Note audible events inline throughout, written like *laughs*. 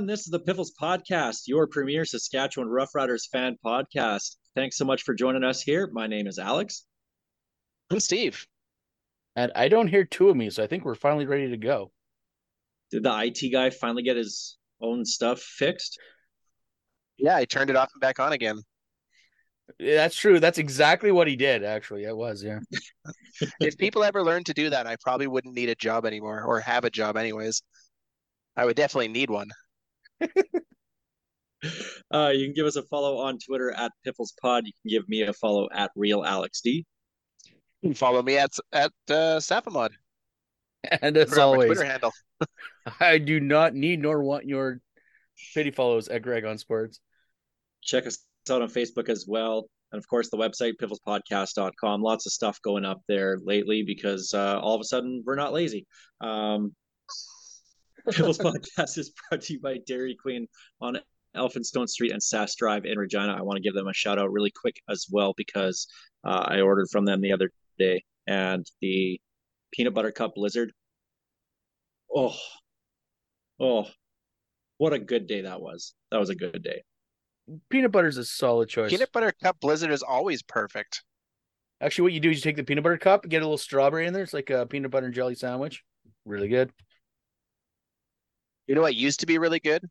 Everyone, this is the Piffles Podcast, your premier Saskatchewan Roughriders fan podcast. Thanks so much for joining us here. My name is Alex. I'm Steve. And I don't hear two of me, so I think we're finally ready to go. Did the IT guy finally get his own stuff fixed? Yeah, I turned it off and back on again. Yeah, That's true. That's exactly what he did, actually. It was, yeah. *laughs* if people ever learned to do that, I probably wouldn't need a job anymore or have a job anyways. I would definitely need one. *laughs* Uh, you can give us a follow on Twitter at Piffles Pod. You can give me a follow at Real Alex D. You can follow me at at uh, Saphamod. And as Forgot my always, Twitter handle. *laughs* I do not need nor want your pity follows at Greg on Sports. Check us out on Facebook as well. And of course, the website, pifflespodcast.com. Lots of stuff going up there lately because uh, all of a sudden we're not lazy. Um, *laughs* Piffles *laughs* Podcast is brought to you by Dairy Queen on Elphinstone Street and Sass Drive in Regina. I want to give them a shout out really quick as well because uh, I ordered from them the other day and the peanut butter cup blizzard. Oh, oh, what a good day that was. That was a good day. Peanut butter is a solid choice. Peanut butter cup blizzard is always perfect. Actually, what you do is you take the peanut butter cup, get a little strawberry in there. It's like a peanut butter and jelly sandwich. Really good. You know what used to be really good?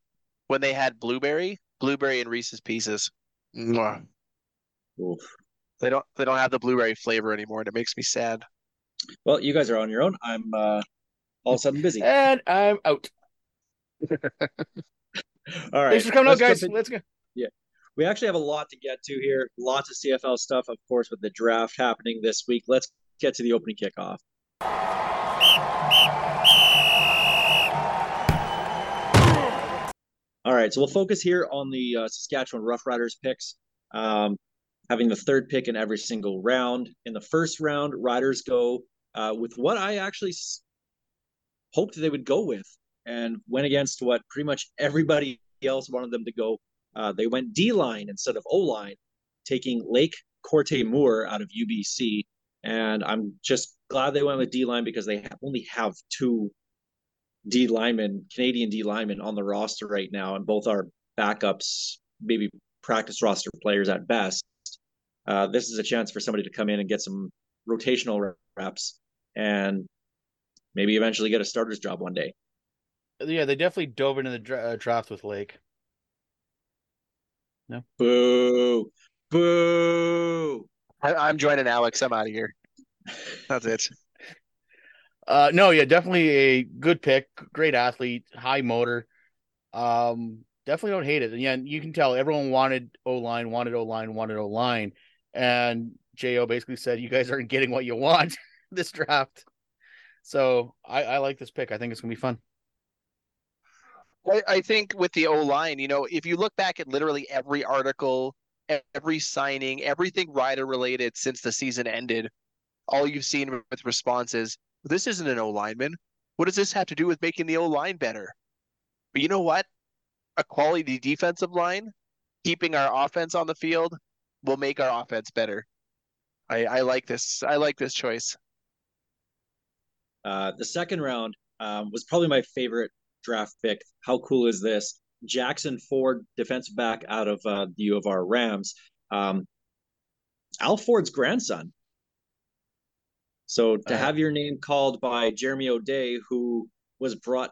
When they had blueberry, blueberry and Reese's Pieces. Mwah. Oof. They don't they don't have the blueberry flavor anymore, and it makes me sad. Well, you guys are on your own. I'm uh, all of a sudden busy. And I'm out. *laughs* All right. Thanks for coming out, let's guys. jump in- Let's go. Yeah, we actually have a lot to get to here. Lots of CFL stuff, of course, with the draft happening this week. Let's get to the opening kickoff. All right, so we'll focus here on the uh, Saskatchewan Roughriders picks, um, having the third pick in every single round. In the first round, Riders go uh, with what I actually s- hoped they would go with, and went against what pretty much everybody else wanted them to go. Uh, they went D line instead of O line, taking Lake Korte-Moore out of UBC. And I'm just glad they went with D line because they only have two D linemen, Canadian D linemen on the roster right now, and both are backups, maybe practice roster players at best. Uh, this is a chance for somebody to come in and get some rotational reps and maybe eventually get a starter's job one day. Yeah, they definitely dove into the dra- uh, draft with Lake. No. Boo! Boo! I, I'm joining Alex. I'm out of here. That's it. Uh, no, yeah, definitely a good pick. Great athlete, high motor. Um, definitely don't hate it. And yeah, you can tell everyone wanted O line, wanted O line, wanted O line, and Jo basically said, "You guys aren't getting what you want *laughs* this draft." So I, I like this pick. I think it's gonna be fun. I, I think with the O line, you know, if you look back at literally every article, every signing, everything rider related since the season ended, all you've seen with responses, this isn't an O lineman. What does this have to do with making the O line better? But you know what? A quality defensive line, keeping our offense on the field, will make our offense better. I, I like this. I like this choice. Uh, the second round um, was probably my favorite draft pick. How cool is this? Jackson Ford, defensive back out of uh, the U of R Rams. Um, Al Ford's grandson. So to Uh, have your name called by Jeremy O'Day, who was brought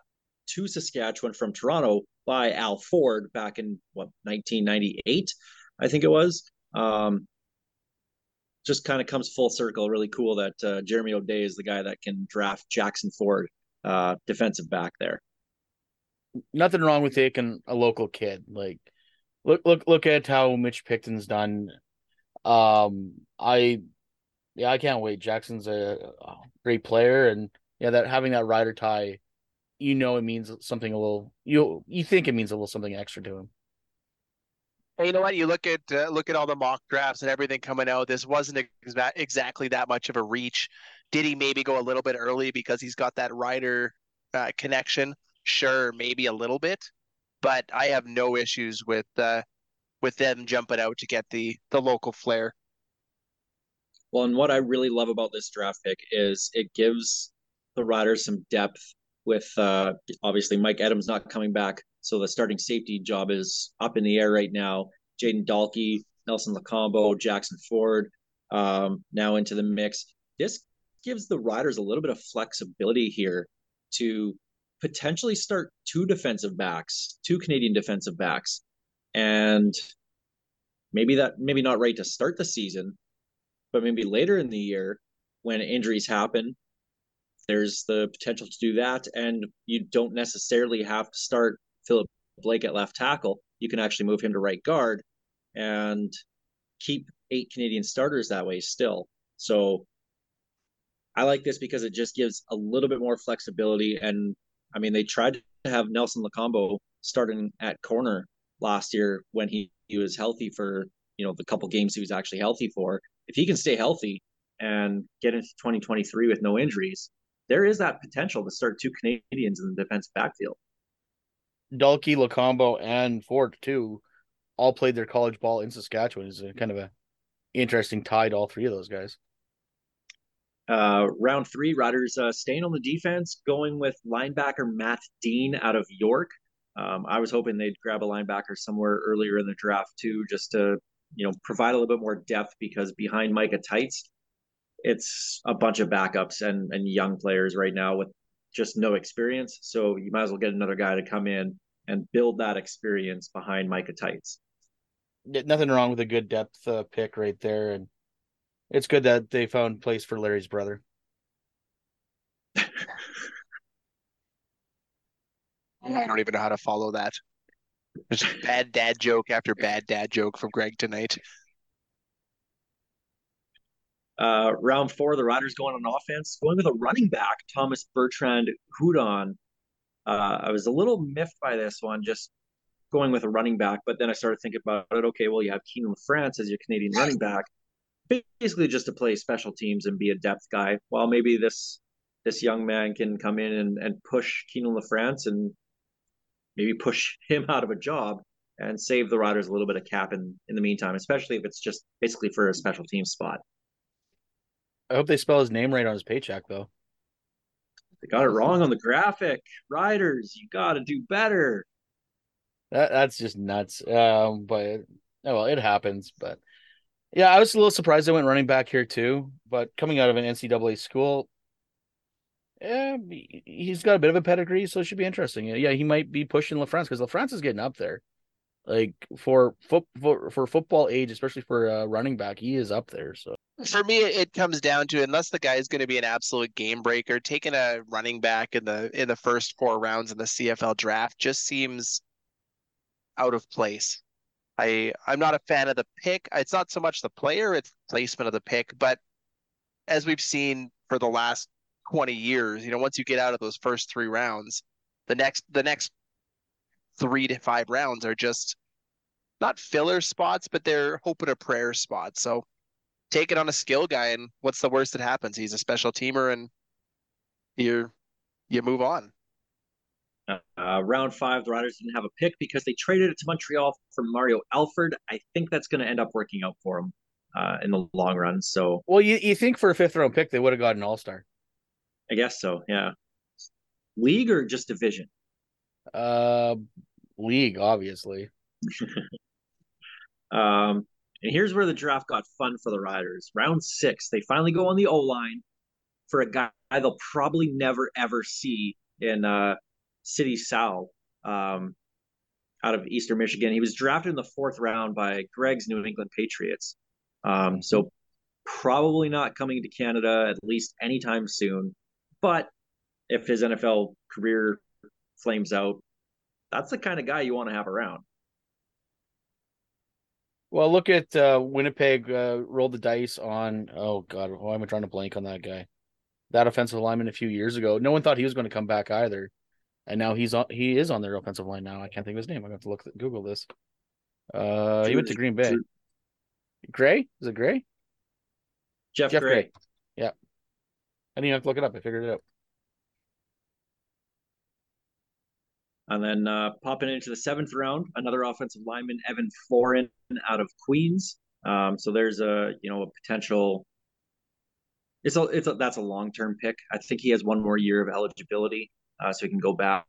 to Saskatchewan from Toronto by Al Ford back in what 1998, I think it was. Um, just kind of comes full circle. Really cool that uh, Jeremy O'Day is the guy that can draft Jackson Ford, uh, defensive back there. Nothing wrong with taking a local kid. Like, look, look, look at how Mitch Picton's done. Um, I Yeah, I can't wait. Jackson's a, great player, and yeah, that having that rider tie, you know, it means something a little. You you think it means a little something extra to him. You know what? You look at uh, look at all the mock drafts and everything coming out. This wasn't exa- exactly that much of a reach. Did he maybe go a little bit early because he's got that rider uh, connection? Sure, maybe a little bit, but I have no issues with uh, with them jumping out to get the the local flair. Well, and what I really love about this draft pick is it gives the Riders some depth with uh, obviously Mike Edem not coming back. So the starting safety job is up in the air right now. Jayden Dalke, Nelson Lokombo, Jackson Ford um, now into the mix. This gives the Riders a little bit of flexibility here to potentially start two defensive backs, two Canadian defensive backs. And maybe that maybe not right to start the season, but maybe later in the year when injuries happen, there's the potential to do that. And you don't necessarily have to start Philip Blake at left tackle. You can actually move him to right guard and keep eight Canadian starters that way still. So I like this because it just gives a little bit more flexibility. And I mean, they tried to have Nelson Lokombo starting at corner last year when he, he was healthy for, you know, the couple games he was actually healthy for. If he can stay healthy and get into 2023 with no injuries, there is that potential to start two Canadians in the defensive backfield. Dalke, Lokombo, and Ford too, all played their college ball in Saskatchewan. Is a kind of a interesting tie to all three of those guys. Uh, round three, Riders uh, staying on the defense, going with linebacker Matt Dean out of York. Um, I was hoping they'd grab a linebacker somewhere earlier in the draft too, just to you know provide a little bit more depth because behind Micah Teitz, it's a bunch of backups and and young players right now with just no experience. So you might as well get another guy to come in and build that experience behind Micah Teitz. Nothing wrong with a good depth uh, pick right there, and it's good that they found place for Larry's brother. *laughs* I don't even know how to follow that. Just bad dad joke after bad dad joke from Greg tonight. Uh, round four, the Riders going on offense, going with a running back, Thomas Bertrand Hudon. Uh, I was a little miffed by this one, just going with a running back, but then I started thinking about it. Okay, well, you have Kienan France as your Canadian running back, basically just to play special teams and be a depth guy. While maybe this this young man can come in and, and push Kienan LaFrance and maybe push *laughs* him out of a job and save the Riders a little bit of cap in, in the meantime, especially if it's just basically for a special team spot. I hope they spell his name right on his paycheck, though. They got it wrong on the graphic. Riders, you got to do better. That that's just nuts. Um, but oh well, it happens. But yeah, I was a little surprised they went running back here too. But coming out of an NCAA school, yeah, he- he's got a bit of a pedigree, so it should be interesting. Yeah, he might be pushing LaFrance because LaFrance is getting up there. Like for foot for, for football age, especially for uh, running back, he is up there. So For me, it comes down to unless the guy is going to be an absolute game breaker, taking a running back in the in the first four rounds in the CFL draft just seems out of place. I I'm not a fan of the pick. It's not so much the player, it's placement of the pick. But as we've seen for the last 20 years, you know, once you get out of those first three rounds, the next the next three to five rounds are just not filler spots, but they're hope and a prayer spots. So take it on a skill guy, and what's the worst that happens? He's a special teamer, and you you move on. Uh, round five, the Riders didn't have a pick because they traded it to Montreal for Mario Alford. I think that's going to end up working out for them uh, in the long run. So well, you you think for a fifth round pick they would have got an all star? I guess so. Yeah. League or just division? Uh, league obviously. *laughs* Um, and here's where the draft got fun for the Riders. Round six, they finally go on the O line for a guy they'll probably never ever see in uh, Sidy Sow um, out of Eastern Michigan. He was drafted in the fourth round by Greg's New England Patriots. Um, so probably not coming to Canada at least anytime soon. But if his NFL career flames out, that's the kind of guy you want to have around. Well, look at uh, Winnipeg uh, rolled the dice on. Oh God, why am I trying to blank on that guy? That offensive lineman a few years ago. No one thought he was going to come back either, and now he's on. He is on their offensive line now. I can't think of his name. I have to look Google this. Uh, he went to Green Bay. Drew- Gray is it Gray? Jeff, Geoff Gray. Gray. Yeah, I didn't have to look it up. I figured it out. And then uh, popping into the seventh round, another offensive lineman, Evan Foran out of Queens. Um, so there's a you know a potential. It's a it's a that's a long term pick. I think he has one more year of eligibility, uh, so he can go back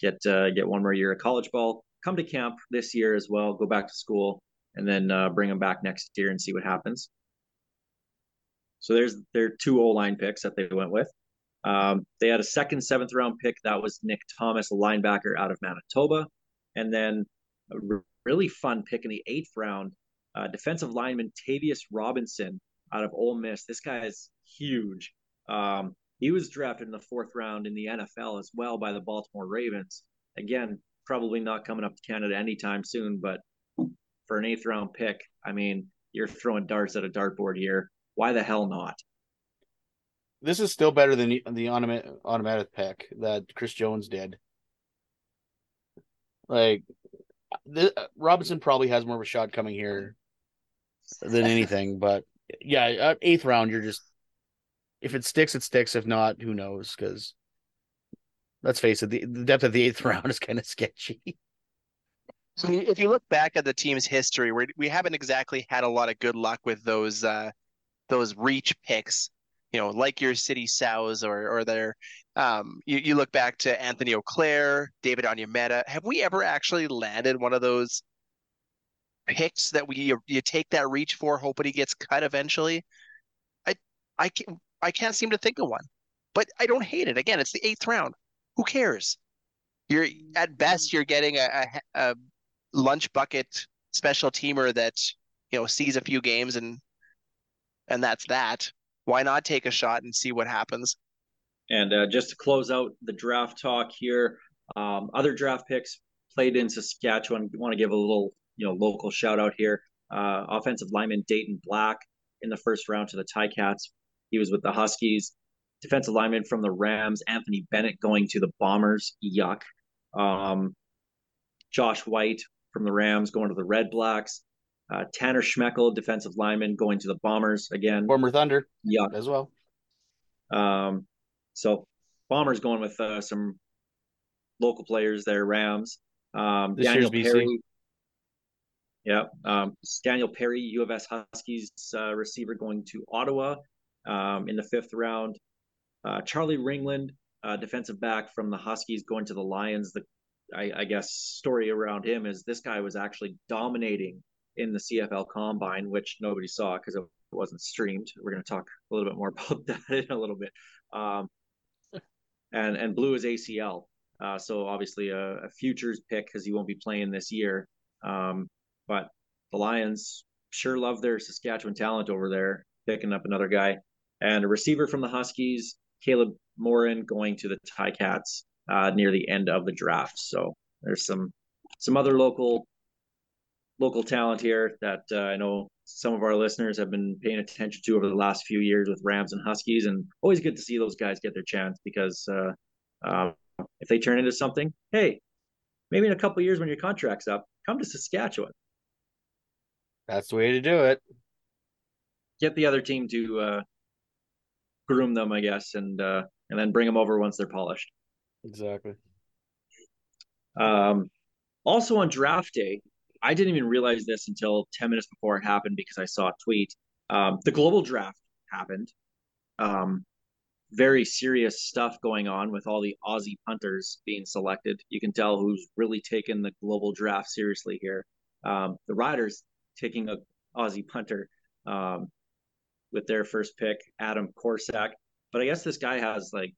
get uh, get one more year of college ball, come to camp this year as well, go back to school, and then uh, bring him back next year and see what happens. So there's their two O line picks that they went with. Um, they had a second, seventh round pick. That was Nick Thomas, a linebacker out of Manitoba. And then a really fun pick in the eighth round, uh, defensive lineman Tavius Robinson out of Ole Miss. This guy is huge. Um, he was drafted in the fourth round in the NFL as well by the Baltimore Ravens. Again, probably not coming up to Canada anytime soon, but for an eighth round pick, I mean, you're throwing darts at a dartboard here. Why the hell not? This is still better than the, the automatic automatic pick that Chris Jones did. Like, the, Robinson probably has more of a shot coming here than *laughs* anything. But yeah, uh, eighth round, you're just if it sticks, it sticks. If not, who knows? Because let's face it, the, the depth of the eighth *laughs* round is kind of sketchy. So if you look back at the team's history, we we haven't exactly had a lot of good luck with those uh, those reach picks. You know, like your Sidy Sows or or their. Um, you, you look back to Anthony Auclair, David Onyemata. Have we ever actually landed one of those picks that we you, you take that reach for, hoping he gets cut eventually? I I can't I can't seem to think of one, but I don't hate it. Again, it's the eighth round. Who cares? You're at best you're getting a, a, a lunch bucket special teamer that you know sees a few games and and that's that. Why not take a shot and see what happens? And uh, just to close out the draft talk here, um, other draft picks played in Saskatchewan. Want to give a little, you know, local shout out here. Uh, offensive lineman Dayton Black in the first round to the Ticats. He was with the Huskies. Defensive lineman from the Rams, Anthony Bennett going to the Bombers. Yuck. Um, Josh White from the Rams going to the Red Blacks. Uh, Tanner Schmekel, defensive lineman, going to the Bombers again. Former Thunder Yeah. as well. Um, so Bombers going with uh, some local players there, Rams. Um, This Daniel year's BC. Perry. Yeah. Um, Daniel Perry, U of S Huskies uh, receiver going to Ottawa um, in the fifth round. Uh, Charlie Ringland, uh, defensive back from the Huskies going to the Lions. The I, I guess story around him is this guy was actually dominating in the CFL Combine, which nobody saw because it wasn't streamed. We're going to talk a little bit more *laughs* about that in a little bit. Um, and and blew his ACL. Uh, so obviously a, a futures pick because he won't be playing this year. Um, but the Lions sure love their Saskatchewan talent over there, picking up another guy and a receiver from the Huskies, Caleb Morin, going to the Ticats uh, near the end of the draft. So there's some some other local local talent here that uh, I know some of our listeners have been paying attention to over the last few years with Rams and Huskies, and always good to see those guys get their chance because uh, uh, if they turn into something, hey, maybe in a couple years when your contract's up, come to Saskatchewan, That's the way to do it. get the other team to uh, groom them, I guess, and uh, and then bring them over once they're polished. Exactly. Um, also on draft day, I didn't even realize this until 10 minutes before it happened because I saw a tweet. Um, the global draft happened. Um, very serious stuff going on with all the Aussie punters being selected. You can tell who's really taken the global draft seriously here. Um, the Riders taking a Aussie punter um, with their first pick, Adam Korsak. But I guess this guy has like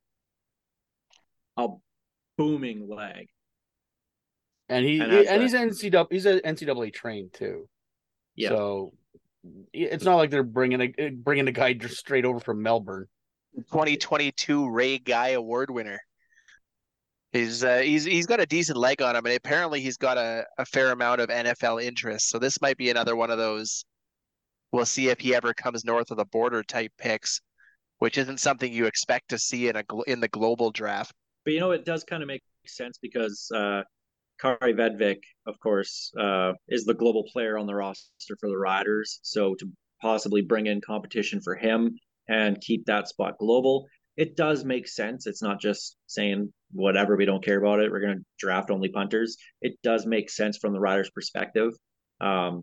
a booming leg. And he And and, he's NCAA he's a NCAA trained too. Yeah. So it's not like they're bringing a bringing a guy just straight over from Melbourne. 2022 Ray Guy Award winner. He's uh, he's he's got a decent leg on him, and apparently he's got a, a fair amount of NFL interest. So this might be another one of those. We'll see if he ever comes north of the border type picks, which isn't something you expect to see in a in the global draft. But you know, it does kind of make sense because uh, Kaare Vedvik, of course, uh, is the global player on the roster for the Riders. So to possibly bring in competition for him and keep that spot global, it does make sense. It's not just saying whatever we don't care about it. We're going to draft only punters. It does make sense from the Riders' perspective. Um,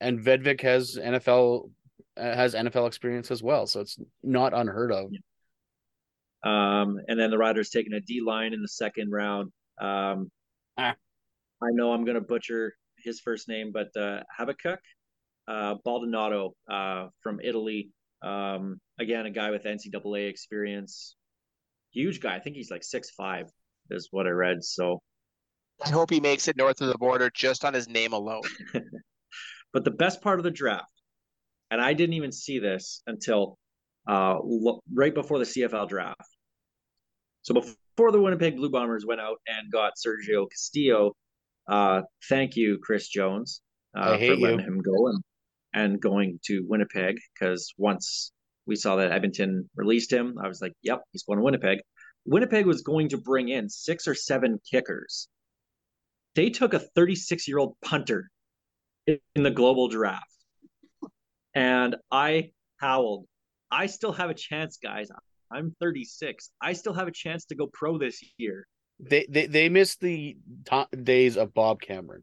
And Vedvik has NFL uh, has NFL experience as well, so it's not unheard of. Um, and then the Riders taking a D line in the second round. Um, Ah. I know I'm going to butcher his first name, but uh, Habakkuk uh, Baldonado uh, from Italy. Um, again, a guy with NCAA experience. Huge guy. I think he's like six five, is what I read. So, I hope he makes it north of the border just on his name alone. *laughs* but the best part of the draft, and I didn't even see this until uh, lo- right before the CFL draft. So before the Winnipeg Blue Bombers went out and got Sergio Castillo, uh, thank you, Chris Jones, uh, for letting you. him go and and going to Winnipeg because once we saw that Edmonton released him, I was like, yep, he's going to Winnipeg. Winnipeg was going to bring in six or seven kickers. They took a 36 year old punter in the global draft. And I howled. I still have a chance, guys. I'm 36. I still have a chance to go pro this year. They they they missed the to- days of Bob Cameron.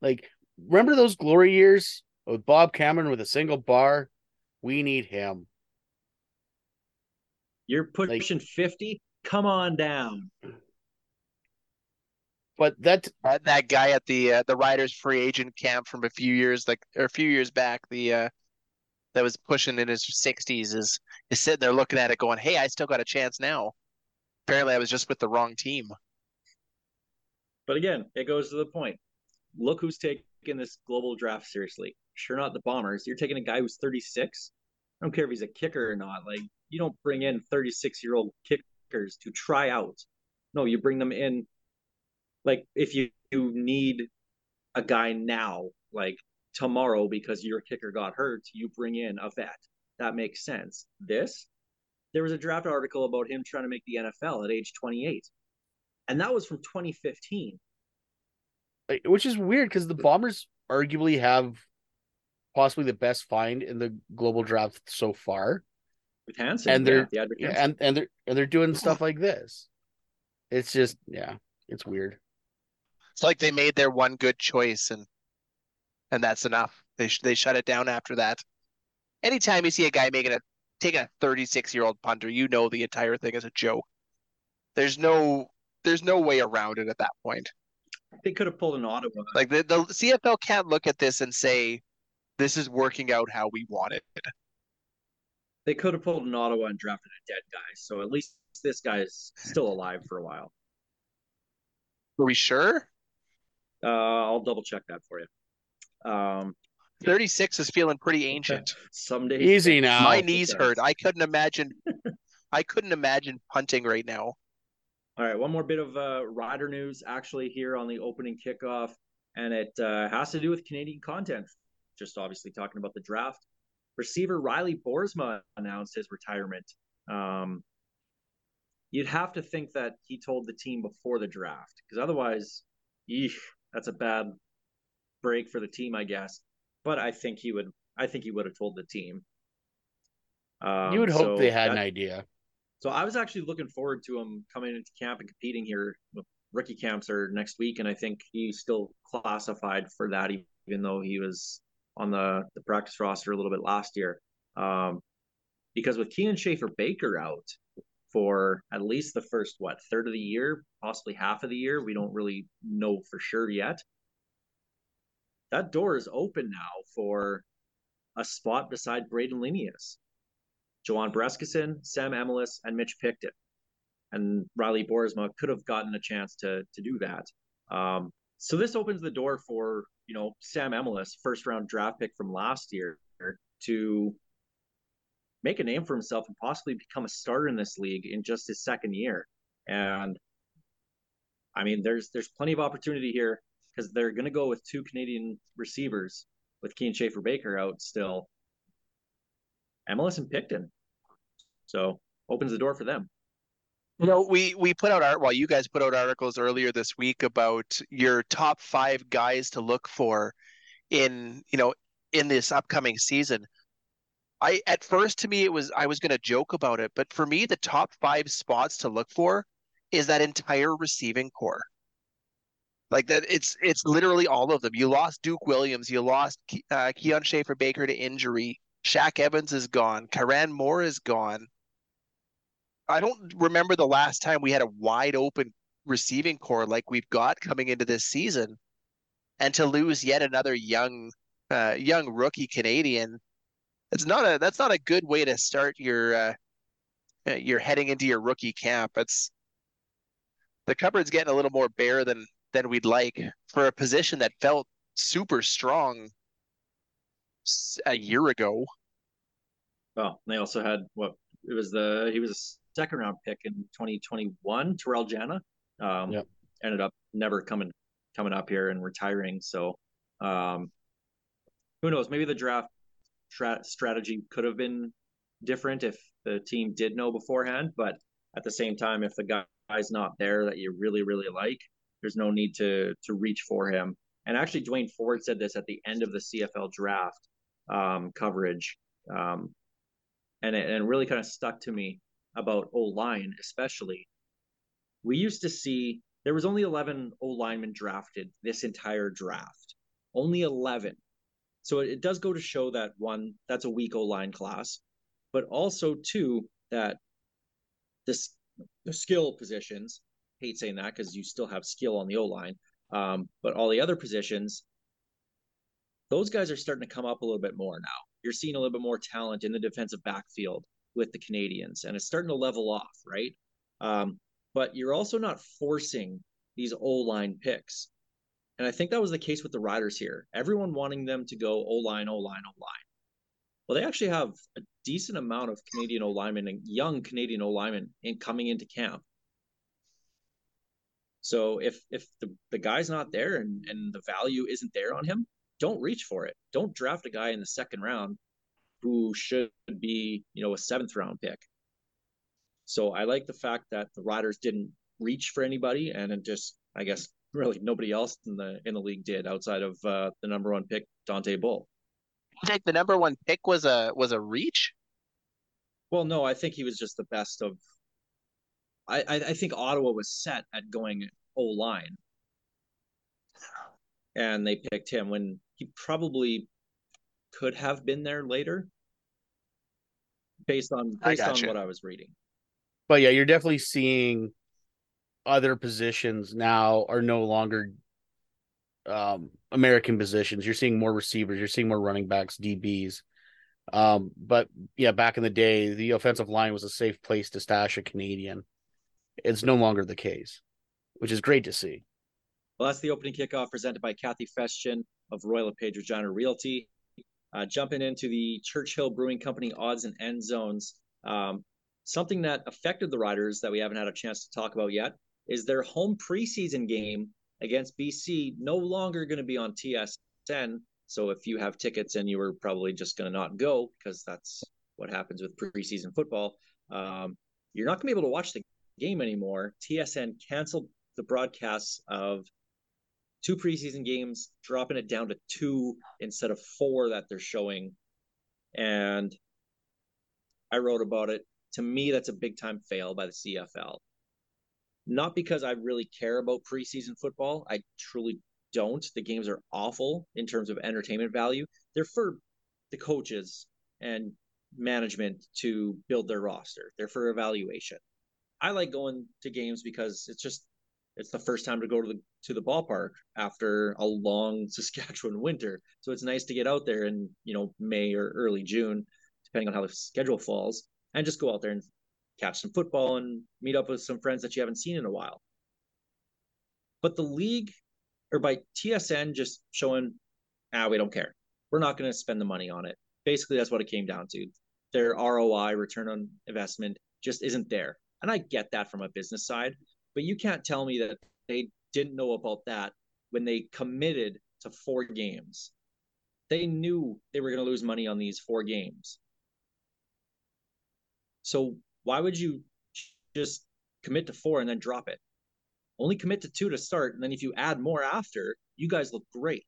Like, remember those glory years with Bob Cameron with a single bar? We need him. You're pushing 50. Come on down. But that That, that guy at the uh, the Riders free agent camp from a few years like or a few years back, the uh, that was pushing in his sixties is is sitting there looking at it, going, "Hey, I still got a chance now." Apparently, I was just with the wrong team. But again, it goes to the point. Look who's taking this global draft seriously. Sure, not the Bombers. You're taking a guy who's 36. I don't care if he's a kicker or not. Like, you don't bring in 36 year old kickers to try out. No, you bring them in. Like, if you, you need a guy now, like tomorrow, because your kicker got hurt, you bring in a vet. That makes sense. This, there was a draft article about him trying to make the NFL at age 28. And that was from 2015. which is weird because the Bombers arguably have possibly the best find in the global draft so far. with Hansen And they're- yeah, the Yeah, and and they're and they're doing stuff like this. It's just yeah, it's weird. It's like they made their one good choice, and and that's enough. They sh- they shut it down after that. Anytime you see a guy making a taking a 36 year old punter, you know the entire thing is a joke. There's no there's no way around it at that point. they could have pulled an Ottawa. Like the, the CFL can't look at this and say this is working out how we want it. they could have pulled an Ottawa and drafted a dead guy. So at least this guy is still alive for a while. Are we sure? Uh, I'll double check that for you. Um, 36 is feeling pretty *laughs* ancient. some days Easy now. My knees hurt. I couldn't imagine *laughs* I couldn't imagine punting right now. All right, one more bit of uh, rider news actually here on the opening kickoff, and it uh, has to do with Canadian content. Just obviously talking about the draft. Receiver Riley Boersma announced his retirement. Um, you'd have to think that he told the team before the draft, because otherwise, eesh, that's a bad break for the team, I guess. But I think he would. I think he would have told the team. Um, you would hope so they had that- an idea. so I was actually looking forward to him coming into camp and competing here. With rookie camps are next week, and I think he's still classified for that, even though he was on the, the practice roster a little bit last year. Um, because with Keenan Schaefer Baker out for at least the first what third of the year, possibly half of the year, we don't really know for sure yet. That door is open now for a spot beside Brayden Lenius. Joanne Breskison, Sam Emilus, and Mitch Picton. And Riley Boersma could have gotten a chance to to do that. Um, so this opens the door for you know Sam Emilus, first round draft pick from last year, to make a name for himself and possibly become a starter in this league in just his second year. And I mean, there's there's plenty of opportunity here because they're going to go with two Canadian receivers with Keen Schaffer-Baker out still. Emilus and Picton. So opens the door for them. You know, we we put out art. Well, you guys put out articles earlier this week about your top five guys to look for in you know in this upcoming season. I at first to me it was I was going to joke about it, but for me the top five spots to look for is that entire receiving core. Like that, it's it's literally all of them. You lost Duke Williams, you lost uh, Kian Schaffer-Baker to injury. Shaq Evans is gone. Kyran Moore is gone. I don't remember the last time we had a wide open receiving core like we've got coming into this season, and to lose yet another young, uh, young rookie Canadian, it's not a that's not a good way to start your uh, uh, you're heading into your rookie camp. It's the cupboard's getting a little more bare than than we'd like for a position that felt super strong a year ago. Well, they also had what it was the he was a second round pick in 2021, Terrell Jana. Um, Yep. ended up never coming coming up here and retiring. So, um, who knows? Maybe the draft tra- strategy could have been different if the team did know beforehand. But at the same time, if the guy's not there that you really really like, there's no need to to reach for him. And actually, Duane Forde said this at the end of the CFL draft um, coverage. Um, and it, and really kind of stuck to me about O line, especially. We used to see there was only 11 O linemen drafted this entire draft, only 11. So it, it does go to show that one, that's a weak O line class, but also two that this the skill positions. Hate saying that because you still have skill on the O line, um, but all the other positions, those guys are starting to come up a little bit more now. You're seeing a little bit more talent in the defensive backfield with the Canadians, and it's starting to level off, right? Um, but you're also not forcing these O line picks. And I think that was the case with the Riders here. Everyone wanting them to go O line, O line, O line. Well, they actually have a decent amount of Canadian O linemen and young Canadian O linemen in coming into camp. So if if the, the guy's not there and, and the value isn't there on him, don't reach for it. Don't draft a guy in the second round who should be, you know, a seventh round pick. So I like the fact that the Riders didn't reach for anybody and it just I guess really nobody else in the in the league did outside of uh, the number one pick, Dontae Bull. Think the number one pick was a was a reach. Well, no, I think he was just the best of I, I, think Ottawa was set at going O line. And they picked him when he probably could have been there later. Based on based on what I was reading. But yeah, you're definitely seeing other positions now are no longer um American positions. You're seeing more receivers, you're seeing more running backs, DBs. Um, but yeah, back in the day, the offensive line was a safe place to stash a Canadian. It's no longer the case, which is great to see. Well, that's the opening kickoff presented by Kathy Festian of Royal LePage Regina Realty. Uh, jumping into the Churchill Brewing Company odds and end zones. Um, something that affected the Riders that we haven't had a chance to talk about yet is their home preseason game against BC no longer going to be on TSN. So if you have tickets and you were probably just going to not go because that's what happens with preseason football, um, you're not going to be able to watch the game anymore. TSN canceled the broadcasts of two preseason games, dropping it down to two instead of four that they're showing. And I wrote about it. To me, that's a big time fail by the CFL. Not because I really care about preseason football. I truly don't. The games are awful in terms of entertainment value. They're for the coaches and management to build their roster. They're for evaluation. I like going to games because it's just it's the first time to go to the to the ballpark after a long *laughs* Saskatchewan winter. So it's nice to get out there in, you know, May or early June, depending on how the schedule falls, and just go out there and catch some football and meet up with some friends that you haven't seen in a while. But the league or by TSN just showing, ah, we don't care. We're not going to spend the money on it. Basically, that's what it came down to. Their ROI, return on investment, just isn't there. And I get that from a business side, but you can't tell me that they didn't know about that when they committed to four games. They knew they were going to lose money on these four games. So why would you just commit to four and then drop it? Only commit to two to start, and then if you add more after, you guys look great.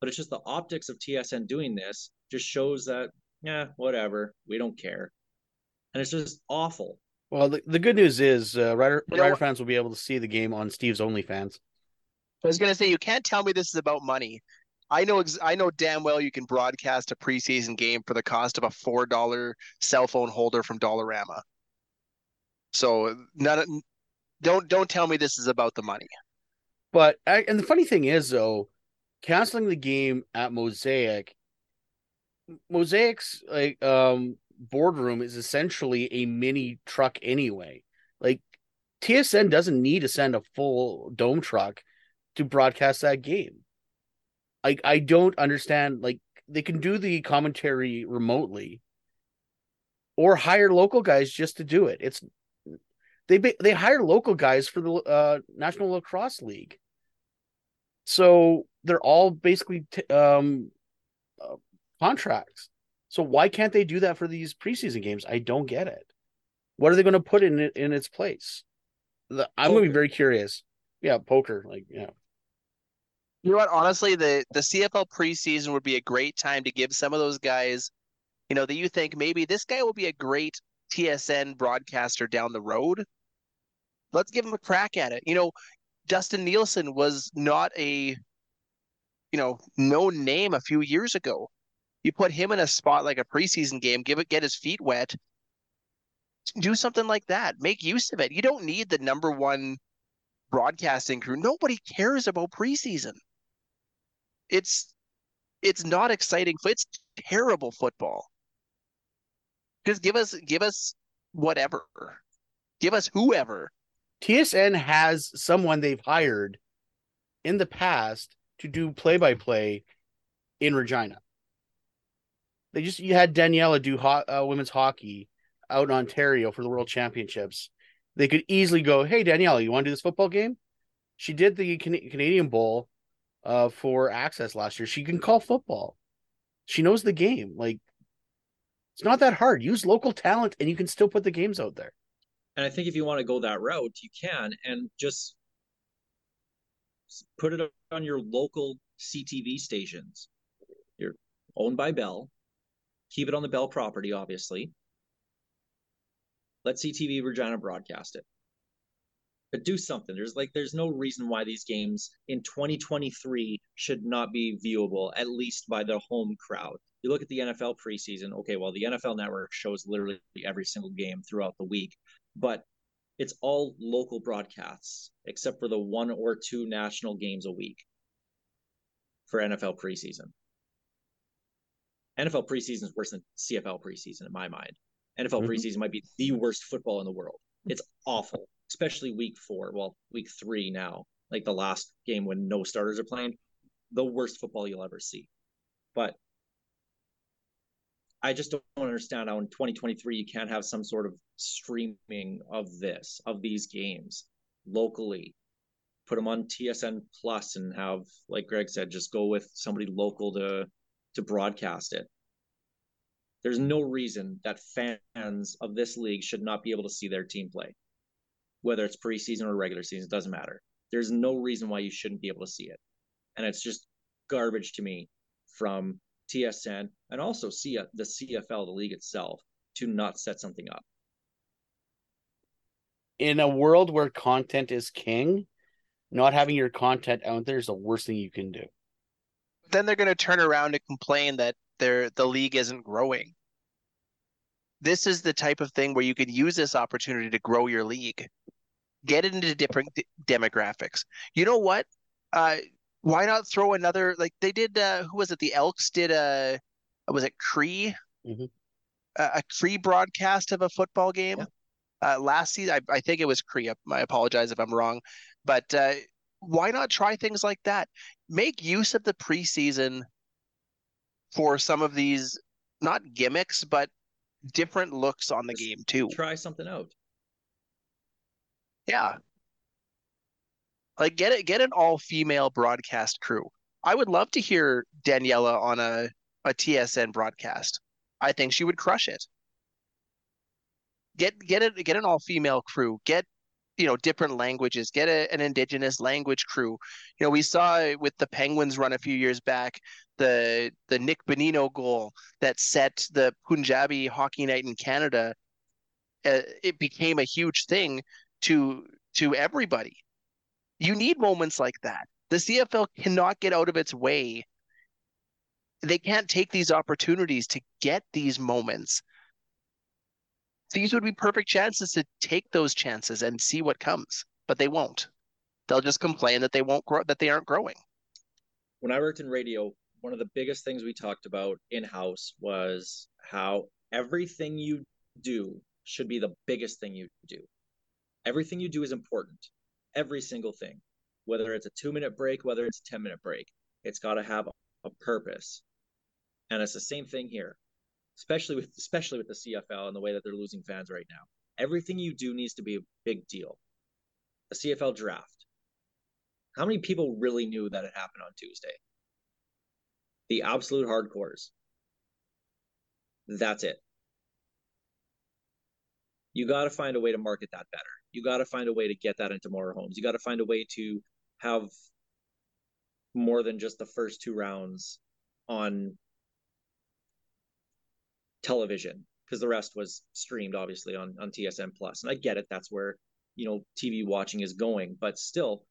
But it's just the optics of TSN doing this just shows that, yeah, whatever, we don't care. And it's just awful. Well, the, the good news is uh, Rider You know Rider fans will be able to see the game on Steve's OnlyFans. I was gonna say you can't tell me this is about money. I know ex- I know damn well you can broadcast a preseason game for the cost of a four dollar cell phone holder from Dollarama. So none of, don't don't tell me this is about the money. But I, and the funny thing is though, canceling the game at Mosaic, Mosaic's like um boardroom is essentially a mini truck anyway. Like TSN doesn't need to send a full dome truck to broadcast that game. Like I don't understand. Like they can do the commentary remotely, or hire local guys just to do it. It's they they hire local guys for the uh, National Lacrosse League, so they're all basically t- um, uh, contracts. So why can't they do that for these preseason games? I don't get it. What are they going to put in it in its place? The, I'm going to be very curious. Yeah, poker. Like yeah. You know what? Honestly, the the CFL preseason would be a great time to give some of those guys, you know, that you think maybe this guy will be a great TSN broadcaster down the road. Let's give him a crack at it. You know, Dustin Nielson was not a, you know, known name a few years ago. You put him in a spot like a preseason game, give it, get his feet wet, do something like that. Make use of it. You don't need the number one broadcasting crew. Nobody cares about preseason. It's it's not exciting. It's terrible football. Just give us give us whatever. Give us whoever. TSN has someone they've hired in the past to do play by play in Regina. They just you had Daniela do ho- uh, women's hockey out in Ontario for the World Championships. They could easily go, "Hey Daniela, you want to do this football game?" She did the Can- Canadian Bowl uh, for Access last year. She can call football. She knows the game. Like it's not that hard. Use local talent, and you can still put the games out there. And I think if you want to go that route, you can, and just put it on your local CTV stations. You're owned by Bell. Keep it on the Bell property, obviously. Let CTV Regina broadcast it. But do something. There's like there's no reason why these games in 2023 should not be viewable, at least by the home crowd. You look at the NFL preseason, okay, well, the NFL network shows literally every single game throughout the week, but it's all local broadcasts, except for the one or two national games a week for NFL preseason. NFL preseason is worse than CFL preseason in my mind. NFL Mhm. preseason might be the worst football in the world. It's awful, especially week four. Well, week three now, like the last game when no starters are playing, the worst football you'll ever see. But I just don't understand how in 2023 you can't have some sort of streaming of this, of these games locally. Put them on TSN Plus and have, like Greg said, just go with somebody local to to broadcast it. There's no reason that fans of this league should not be able to see their team play, whether it's preseason or regular season, it doesn't matter. There's no reason why you shouldn't be able to see it. And it's just garbage to me from TSN and also C- the CFL, the league itself, to not set something up. in a world where content is king, not having your content out there is the worst thing you can do. But then they're going to turn around and complain that their the league isn't growing. This is the type of thing where you could use this opportunity to grow your league. Get it into different d- demographics. You know what? Uh, why not throw another like they did? Uh, who was it? The Elks did a was it Cree? Mhm. A, a Cree broadcast of a football game uh, last season. I, I think it was Cree. I apologize if I'm wrong, but uh, why not try things like that? Make use of the preseason for some of these not gimmicks, but different looks on the Just game too. Try something out. Yeah. Like get it, get an all-female broadcast crew. I would love to hear Daniela on a, a TSN broadcast. I think she would crush it. Get get it get an all-female crew. Get you know different languages. Get a, an indigenous language crew. You know we saw with the Penguins run a few years back the the Nick Bonino goal that set the Punjabi hockey night in Canada. Uh, it became a huge thing to to everybody. You need moments like that. The CFL cannot get out of its way. They can't take these opportunities to get these moments. These would be perfect chances to take those chances and see what comes, but they won't. They'll just complain that they won't grow, that they aren't growing. when I worked in radio, one of the biggest things we talked about in house was how everything you do should be the biggest thing you do. Everything you do is important. Every single thing, whether it's a two minute break, whether it's a 10 minute break, it's got to have a purpose. And it's the same thing here, especially with especially with the CFL and the way that they're losing fans right now. Everything you do needs to be a big deal. A CFL draft. How many people really knew that it happened on Tuesday? the absolute hardcores. That's it. You got to find a way to market that better. You got to find a way to get that into more homes. You got to find a way to have more than just the first two rounds on television because the rest was streamed obviously on on TSN plus. And I get it that's where, you know, TV watching is going, but still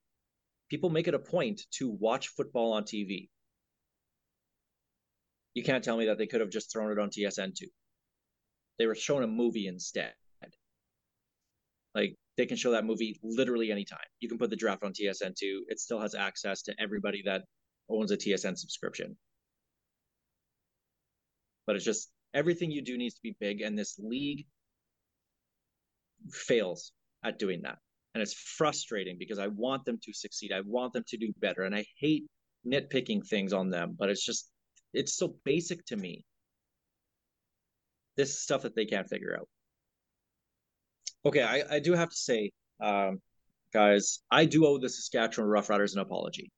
people make it a point to watch football on TV you can't tell me that they could have just thrown it on TSN2. They were showing a movie instead. Like they can show that movie literally anytime. You can put the draft on TSN2. It still has access to everybody that owns a TSN subscription. But it's just everything you do needs to be big, and this league fails at doing that. And it's frustrating because I want them to succeed. I want them to do better. And I hate nitpicking things on them, but it's just it's so basic to me. This stuff that they can't figure out. Okay, I, I do have to say, um, guys, I do owe the Saskatchewan Roughriders an apology.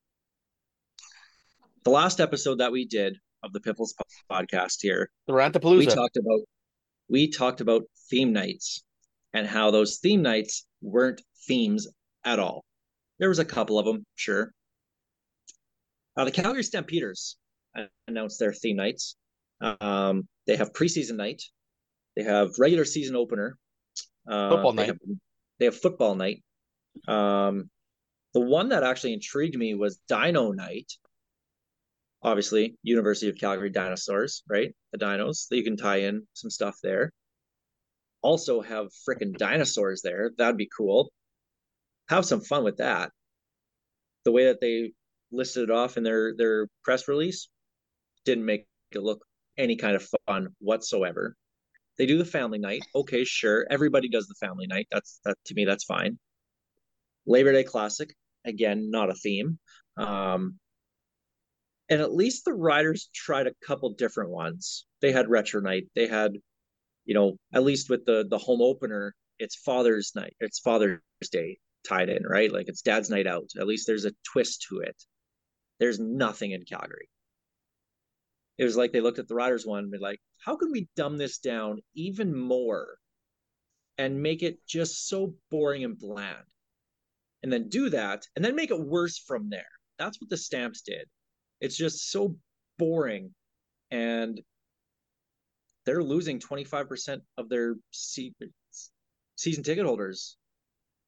The last episode that we did of the Piffles podcast here, The we talked about we talked about theme nights and how those theme nights weren't themes at all. There was a couple of them, sure. Uh, the Calgary Stampeders announced their theme nights. Um, they have preseason night. They have regular season opener. Uh, Football they night. Have, they have football night. Um, the one that actually intrigued me was Dino Night. Obviously, University of Calgary dinosaurs, right? The dinos. That you can tie in some stuff there. Also have freaking dinosaurs there. That'd be cool. Have some fun with that. The way that they listed it off in their their press release didn't make it look any kind of fun whatsoever. They do the family night. Okay, sure. Everybody does the family night. That's that to me. That's fine. Labor Day Classic again, not a theme. Um, and at least the riders tried a couple different ones. They had retro night. They had, you know, at least with the the home opener, it's Father's night. It's Father's Day tied in, right? Like it's Dad's night out. At least there's a twist to it. There's nothing in Calgary. It was like they looked at the riders one and be like, how can we dumb this down even more and make it just so boring and bland? And then do that and then make it worse from there. That's what the stamps did. It's just so boring and they're losing 25% of their se- season ticket holders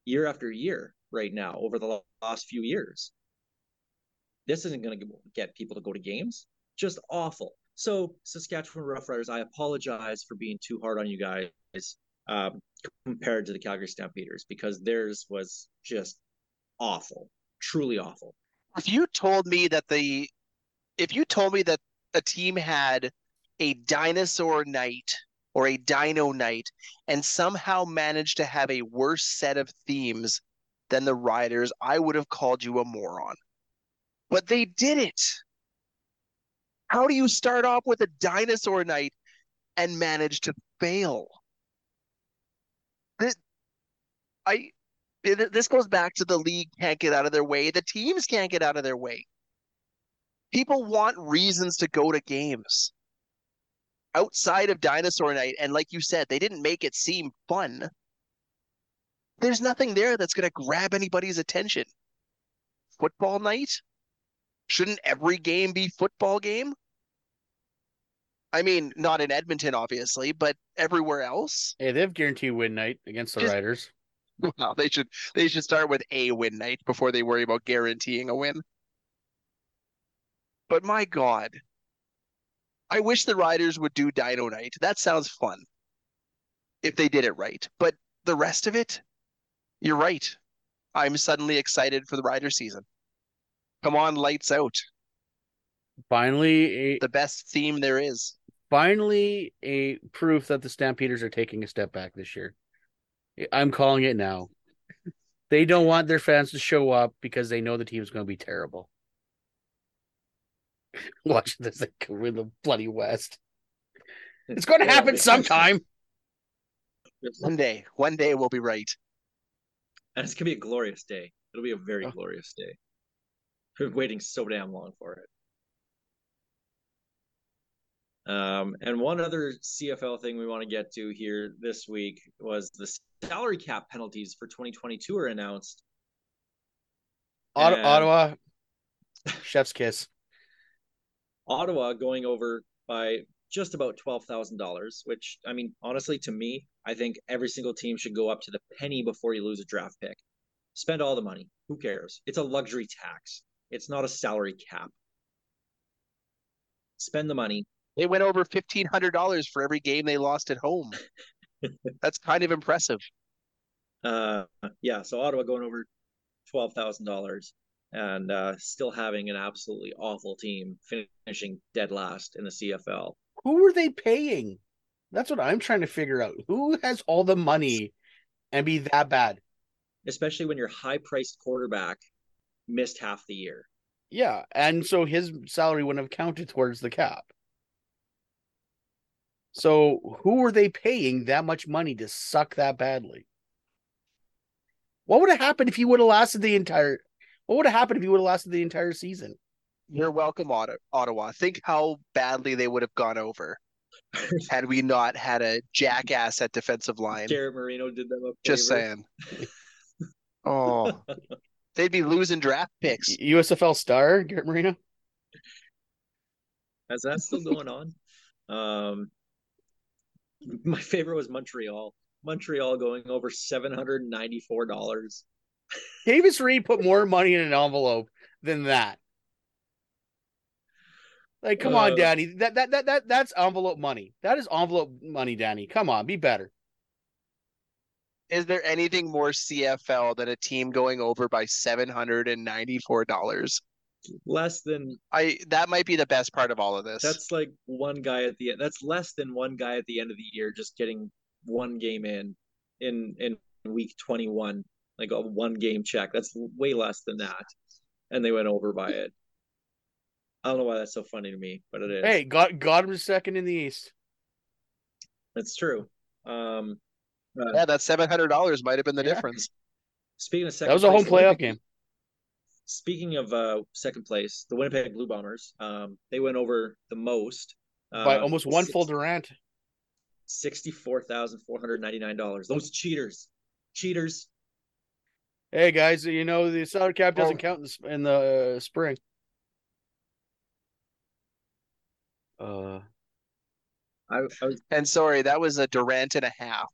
year after year right now over the last few years. This isn't going to get people to go to games. Just awful. So, Saskatchewan Roughriders, I apologize for being too hard on you guys um, compared to the Calgary Stampeders because theirs was just awful, truly awful. If you told me that the if you told me that a team had a dinosaur night or a dino night and somehow managed to have a worse set of themes than the Riders, I would have called you a moron. But they did it. How do you start off with a dinosaur night and manage to fail? That I this goes back to the league can't get out of their way. The teams can't get out of their way. People want reasons to go to games outside of Dinosaur Night. And like you said, they didn't make it seem fun. There's nothing there that's going to grab anybody's attention. Football night? Shouldn't every game be football game? I mean, not in Edmonton, obviously, but everywhere else. Hey, they have guaranteed win night against the Just- Riders. *laughs* Well, they should they should start with a win night before they worry about guaranteeing a win. But my God, I wish the Riders would do Dino Night. That sounds fun. If they did it right. But the rest of it, you're right. I'm suddenly excited for the Rider season. Come on, lights out. Finally, a, The best theme there is. finally a proof that the Stampeders are taking a step back this year. I'm calling it now. They don't want their fans to show up because they know the team's going to be terrible. *laughs* Watch this thing win the bloody West. It's going to happen sometime. One day, one day we'll be right. And it's gonna be a glorious day. It'll be a very Oh. glorious day. We're waiting so damn long for it. Um, and one other CFL thing we want to get to here this week was the salary cap penalties for 2022 are announced. Ot- And Ottawa, chef's kiss. Ottawa going over by just about twelve thousand dollars, which I mean, honestly, to me, I think every single team should go up to the penny before you lose a draft pick. Spend all the money. Who cares? It's a luxury tax. It's not a salary cap. Spend the money. They went over fifteen hundred dollars for every game they lost at home. *laughs* That's kind of impressive. Uh, yeah. So Ottawa going over twelve thousand dollars and uh, still having an absolutely awful team, finishing dead last in the CFL. Who are they paying? That's what I'm trying to figure out. Who has all the money and be that bad? Especially when your high-priced quarterback missed half the year. Yeah, and so his salary wouldn't have counted towards the cap. So who are they paying that much money to suck that badly? What would have happened if he would have lasted the entire? What would have happened if he would have lasted the entire season? You're welcome, Ottawa. Think how badly they would have gone over *laughs* had we not had a jackass at defensive line. Garrett Marino did them a Just saying. *laughs* Oh, they'd be losing draft picks. USFL star Garrett Marino. Is that still going on? Um, my favorite was Montreal. Montreal going over seven hundred ninety-four dollars. Davis Reed put more money in an envelope than that. Like, come on, Uh, Danny. That that that that that's envelope money. That is envelope money, Danny. Come on, be better. Is there anything more CFL than a team going over by seven hundred and ninety-four dollars? Less than I that might be the best part of all of this. that's like one guy at the end. That's less than one guy at the end of the year just getting one game in in in week twenty-one, like a one game check. That's way less than that, and they went over by it. I don't know why that's so funny to me, but it is. Hey, got got him second in the East. That's true. Um, uh, yeah, that seven hundred dollars might have been the Yeah. difference. speaking of second, That was a home place, the playoff Winnipeg- game. Speaking of uh, second place, the Winnipeg Blue Bombers, um, they went over the most by uh, almost one six- full Durant. sixty-four thousand four hundred ninety-nine dollars. Those cheaters, cheaters. Hey guys, you know the salary cap doesn't Oh. count in the, in the uh, spring. Uh, I, I was And sorry, that was a Durant and a half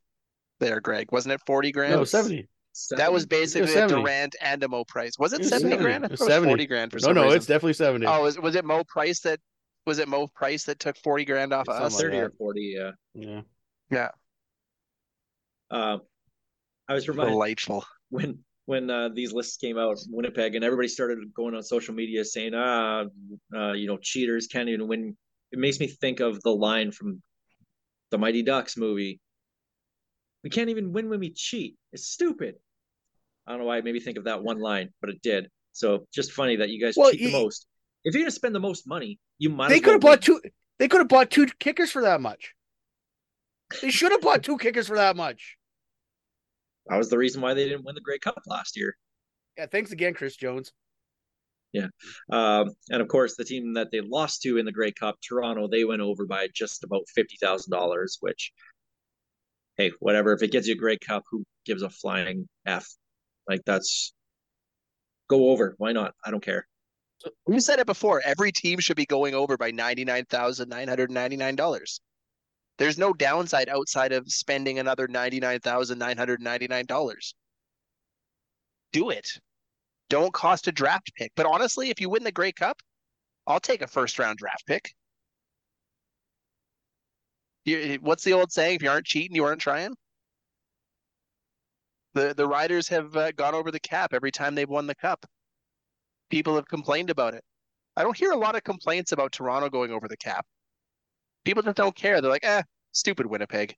there, Greg. Wasn't it 40 grand? no, seventy. That was basically a Durant and a Mo Price. Was it It was 70 70. grand? I It was thought it was 70. 40 grand for No, some no, reason. it's definitely seventy. Oh, was, was it Mo Price that was it Mo Price that took 40 grand off of us? like thirty or forty. Yeah. yeah. Um, I was reminded Delightful. when when uh, these lists came out, in Winnipeg, and everybody started going on social media saying, "Ah, uh, you know, cheaters can't even win." It makes me think of the line from the Mighty Ducks movie. We can't even win when we cheat. It's stupid. I don't know why it made me think of that one line, but it did. So just funny that you guys Well, cheat the most. If you're gonna spend the most money, you might. They could have well bought two. They could have bought two kickers for that much. They should have bought two kickers for that much. That was the reason why they didn't win the Grey Cup last year. Yeah, thanks again, Chris Jones. Yeah, um, and of course, the team that they lost to in the Grey Cup, Toronto, they went over by just about fifty thousand dollars. Which, hey, whatever. If it gets you a Grey Cup, who gives a flying f? Like that's go over. Why not? I don't care. You said it before. Every team should be going over by ninety nine thousand nine hundred ninety nine dollars. There's no downside outside of spending another ninety nine thousand nine hundred ninety nine dollars. Do it. Don't cost a draft pick. But honestly, if you win the Grey Cup, I'll take a first round draft pick. You, what's the old saying? If you aren't cheating, you aren't trying. The the Riders have uh, gone over the cap every time they've won the cup. People have complained about it. I don't hear a lot of complaints about Toronto going over the cap. People just don't care. They're like, eh, stupid Winnipeg.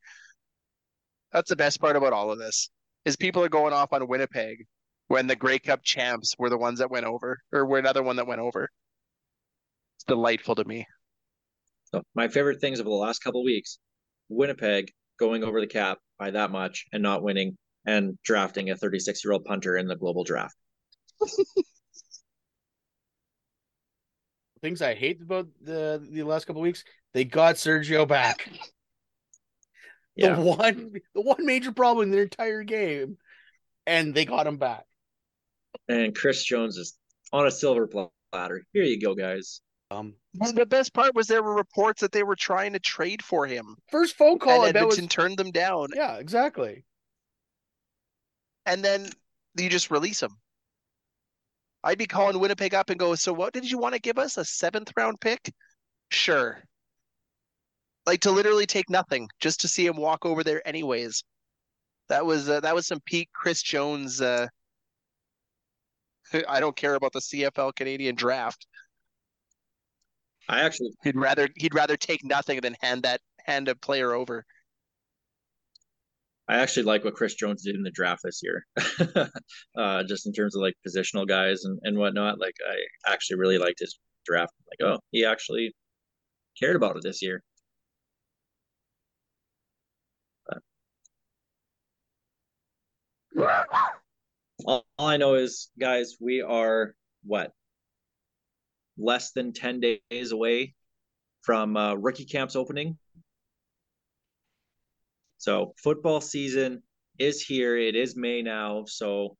That's the best part about all of this is people are going off on Winnipeg when the Grey Cup champs were the ones that went over, or were another one that went over. It's delightful to me. So my favorite things over the last couple of weeks: Winnipeg going over the cap by that much and not winning, and drafting a 36 year old punter in the global draft. *laughs* Things I hate about the the last couple weeks, they got Sergio back. Yeah. The one the one major problem in their entire game, and they got him back. And Chris Jones is on a silver platter. Here you go, guys. Um, The best part was there were reports that they were trying to trade for him, first phone call I and bet was Edmonton turned them down, yeah, exactly. and then you just release him. I'd be calling Winnipeg up and go, so what did you want to give us? A seventh round pick? Sure. Like to literally take nothing just to see him walk over there anyways. That was uh, that was some peak Chris Jones uh *laughs* I don't care about the CFL Canadian draft. I actually, He'd rather he'd rather take nothing than hand that hand a player over. I actually like what Chris Jones did in the draft this year. *laughs* uh, just in terms of like positional guys and, and whatnot. Like I actually really liked his draft. Like, oh, he actually cared about it this year. All, all I know is, guys, we are what less than ten days away from uh, rookie camps opening. So football season is here. It is May now. So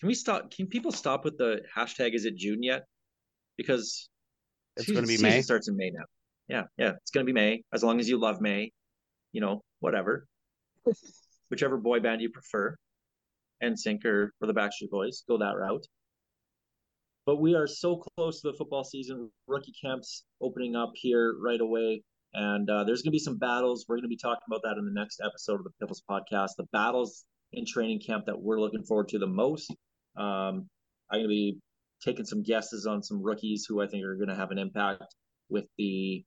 can we stop? Can people stop with the hashtag? Is it June yet? Because It's gonna be season May? Starts in May now. Yeah, yeah, it's gonna be May. As long as you love May, you know, whatever, *laughs* whichever boy band you prefer, NSYNC or or the Backstreet Boys, go that route. But we are so close to the football season. Rookie camps opening up here right away. And uh, there's going to be some battles. We're going to be talking about that in the next episode of the Piffles podcast. The battles in training camp that we're looking forward to the most. Um, I'm going to be taking some guesses on some rookies who I think are going to have an impact with the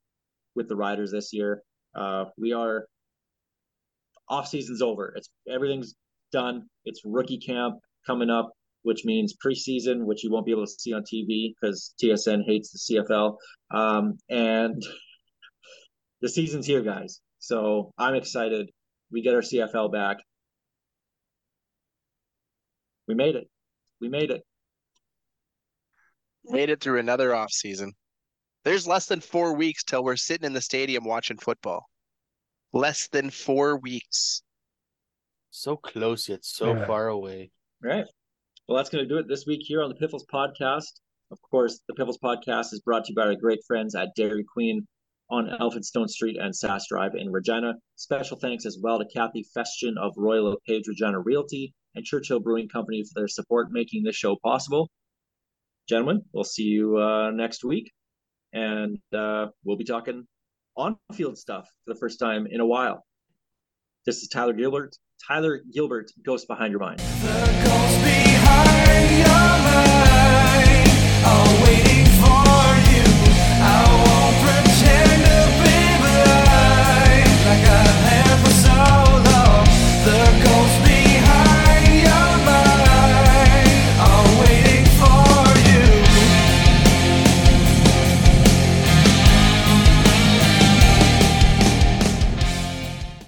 with the Riders this year. Uh, we are off season's over. It's everything's done. It's rookie camp coming up, which means preseason, which you won't be able to see on TV because TSN hates the CFL. Um, and *laughs* the season's here, guys. So I'm excited. We get our CFL back. We made it. We made it. Made it through another off season. There's less than four weeks till we're sitting in the stadium watching football. Less than four weeks. So close yet so Yeah. far away. All right. Well, that's going to do it this week here on the Piffles Podcast. Of course, the Piffles Podcast is brought to you by our great friends at Dairy Queen on Elphinstone Street and Sask Drive in Regina. Special thanks as well to Kathy Festian of Royal LePage Regina Realty and Churchill Brewing Company for their support making this show possible. Gentlemen, we'll see you uh, next week. And uh, we'll be talking on field stuff for the first time in a while. This is Tyler Gilbert. Tyler Gilbert, Ghost Behind Your Mind. The ghost behind your mind.